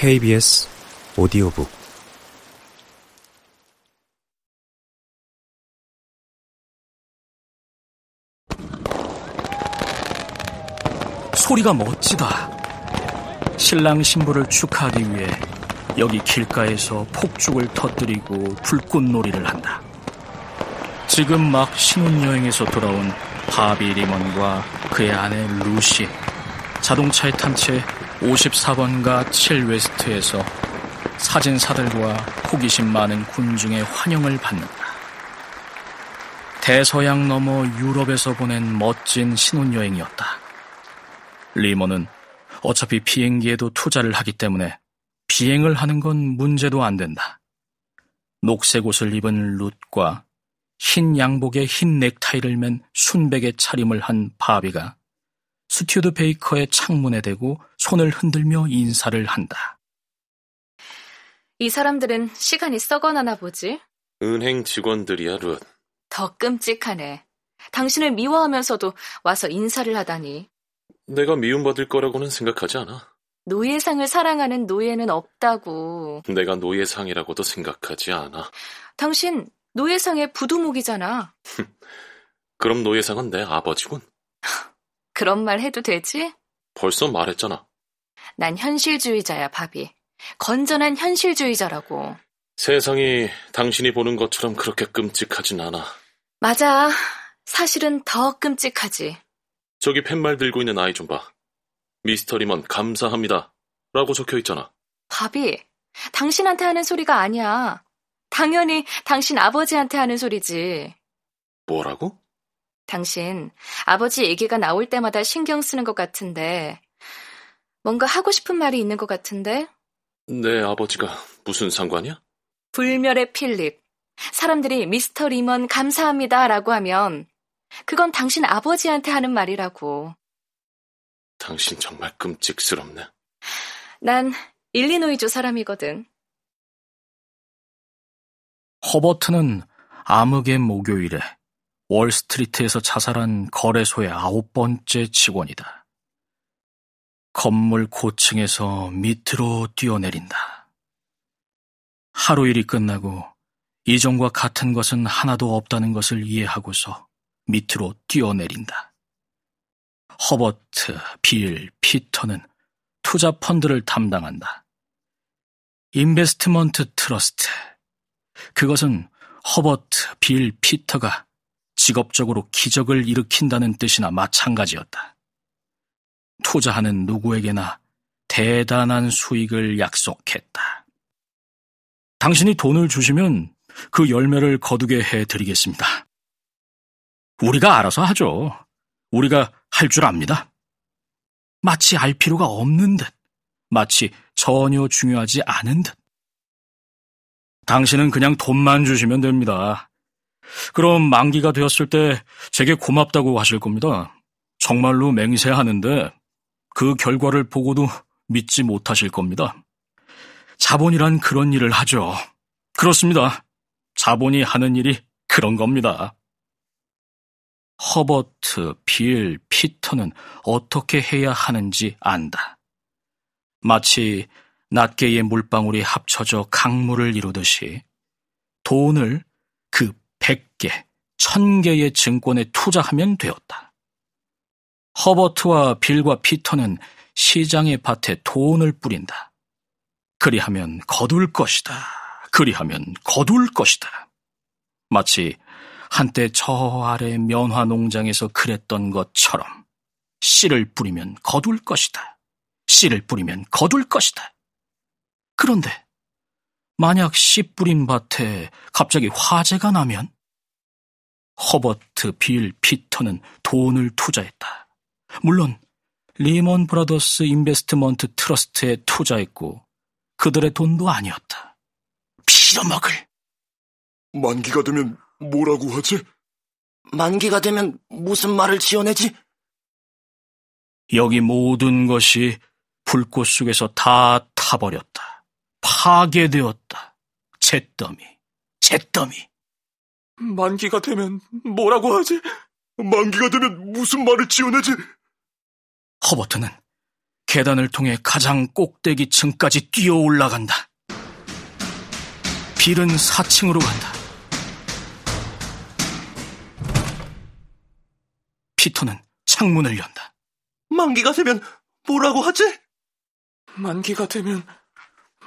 KBS 오디오북 소리가 멋지다. 신랑 신부를 축하하기 위해 여기 길가에서 폭죽을 터뜨리고 불꽃놀이를 한다. 지금 막 신혼여행에서 돌아온 바비 리먼과 그의 아내 루시 자동차에 탄 채 54번가 7 West에서 사진사들과 호기심 많은 군중의 환영을 받는다. 대서양 너머 유럽에서 보낸 멋진 신혼여행이었다. 리먼은 어차피 비행기에도 투자를 하기 때문에 비행을 하는 건 문제도 안 된다. 녹색 옷을 입은 룻과 흰 양복에 흰 넥타이를 맨 순백의 차림을 한 바비가 스튜드 베이커의 창문에 대고 손을 흔들며 인사를 한다. 이 사람들은 시간이 썩어나나 보지? 은행 직원들이야, 룻. 더 끔찍하네. 당신을 미워하면서도 와서 인사를 하다니. 내가 미움받을 거라고는 생각하지 않아. 노예상을 사랑하는 노예는 없다고. 내가 노예상이라고도 생각하지 않아. 당신 노예상의 부두목이잖아. 그럼 노예상은 내 아버지군. 그런 말 해도 되지? 벌써 말했잖아. 난 현실주의자야, 바비. 건전한 현실주의자라고. 세상이 당신이 보는 것처럼 그렇게 끔찍하진 않아. 맞아. 사실은 더 끔찍하지. 저기 팻말 들고 있는 아이 좀 봐. 미스터 리먼 감사합니다. 라고 적혀 있잖아. 바비, 당신한테 하는 소리가 아니야. 당연히 당신 아버지한테 하는 소리지. 뭐라고? 당신 아버지 얘기가 나올 때마다 신경 쓰는 것 같은데 뭔가 하고 싶은 말이 있는 것 같은데? 내 아버지가 무슨 상관이야? 불멸의 필립. 사람들이 미스터 리먼 감사합니다 라고 하면 그건 당신 아버지한테 하는 말이라고. 당신 정말 끔찍스럽네. 난 일리노이주 사람이거든. 허버트는 암흑의 목요일에 월스트리트에서 자살한 거래소의 아홉 번째 직원이다. 건물 고층에서 밑으로 뛰어내린다. 하루 일이 끝나고 이전과 같은 것은 하나도 없다는 것을 이해하고서 밑으로 뛰어내린다. 허버트, 빌, 피터는 투자 펀드를 담당한다. Investment Trust. 그것은 허버트, 빌, 피터가 직업적으로 기적을 일으킨다는 뜻이나 마찬가지였다. 투자하는 누구에게나 대단한 수익을 약속했다. 당신이 돈을 주시면 그 열매를 거두게 해드리겠습니다. 우리가 알아서 하죠. 우리가 할 줄 압니다. 마치 알 필요가 없는 듯, 마치 전혀 중요하지 않은 듯. 당신은 그냥 돈만 주시면 됩니다. 그럼 만기가 되었을 때 제게 고맙다고 하실 겁니다. 정말로 맹세하는데 그 결과를 보고도 믿지 못하실 겁니다. 자본이란 그런 일을 하죠. 그렇습니다. 자본이 하는 일이 그런 겁니다. 허버트, 빌, 피터는 어떻게 해야 하는지 안다. 마치 낱개의 물방울이 합쳐져 강물을 이루듯이 돈을 그 100개, 1000개의 증권에 투자하면 되었다. 허버트와 빌과 피터는 시장의 밭에 돈을 뿌린다. 그리하면 거둘 것이다. 그리하면 거둘 것이다. 마치 한때 저 아래 면화 농장에서 그랬던 것처럼 씨를 뿌리면 거둘 것이다. 씨를 뿌리면 거둘 것이다. 그런데 만약 씨 뿌린 밭에 갑자기 화재가 나면 허버트, 빌, 피터는 돈을 투자했다. 물론 리먼 브라더스 Investment Trust에 투자했고 그들의 돈도 아니었다. 빌어먹을. 만기가 되면 뭐라고 하지? 만기가 되면 무슨 말을 지어내지? 여기 모든 것이 불꽃 속에서 다 타버렸다. 파괴되었다. 잿더미, 잿더미. 만기가 되면 뭐라고 하지? 만기가 되면 무슨 말을 지어내지? 허버트는 계단을 통해 가장 꼭대기 층까지 뛰어 올라간다. 빌은 4층으로 간다. 피터는 창문을 연다. 만기가 되면 뭐라고 하지? 만기가 되면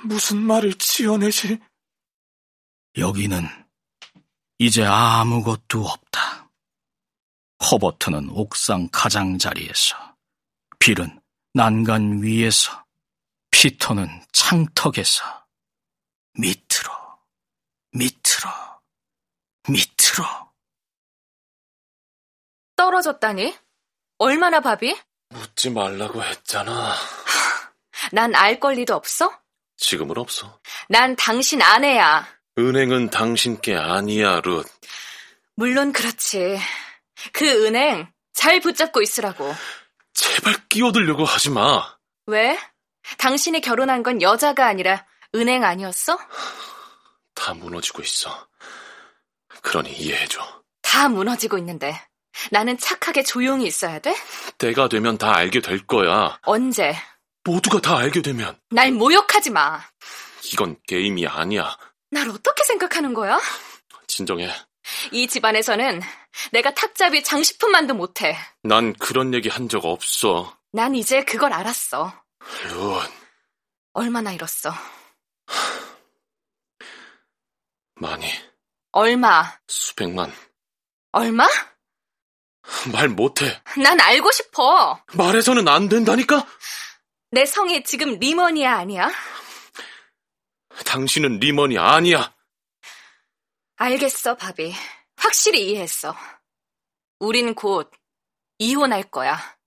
무슨 말을 지어내지? 여기는 이제 아무것도 없다. 허버트는 옥상 가장자리에서, 빌은 난간 위에서, 피터는 창턱에서, 밑으로, 밑으로, 밑으로. 떨어졌다니? 얼마나 밥이? 묻지 말라고 했잖아. 난 알 권리도 없어? 지금은 없어. 난 당신 아내야. 은행은 당신께 아니야, 룻. 물론 그렇지. 그 은행 잘 붙잡고 있으라고. 제발 끼어들려고 하지 마. 왜? 당신이 결혼한 건 여자가 아니라 은행 아니었어? 다 무너지고 있어. 그러니 이해해줘. 다 무너지고 있는데 나는 착하게 조용히 있어야 돼? 때가 되면 다 알게 될 거야. 언제? 모두가 다 알게 되면 날 모욕하지 마. 이건 게임이 아니야. 날 어떻게 생각하는 거야? 진정해. 이 집안에서는 내가 탁잡이 장식품만도 못해. 난 그런 얘기 한 적 없어. 난 이제 그걸 알았어. 룻, 얼마나 잃었어? 많이, 얼마? 수백만. 얼마? 말 못해. 난 알고 싶어. 말해서는 안 된다니까? 내 성이 지금 리먼이야 아니야? 당신은 리먼이 아니야. 알겠어, 바비. 확실히 이해했어. 우린 곧 이혼할 거야.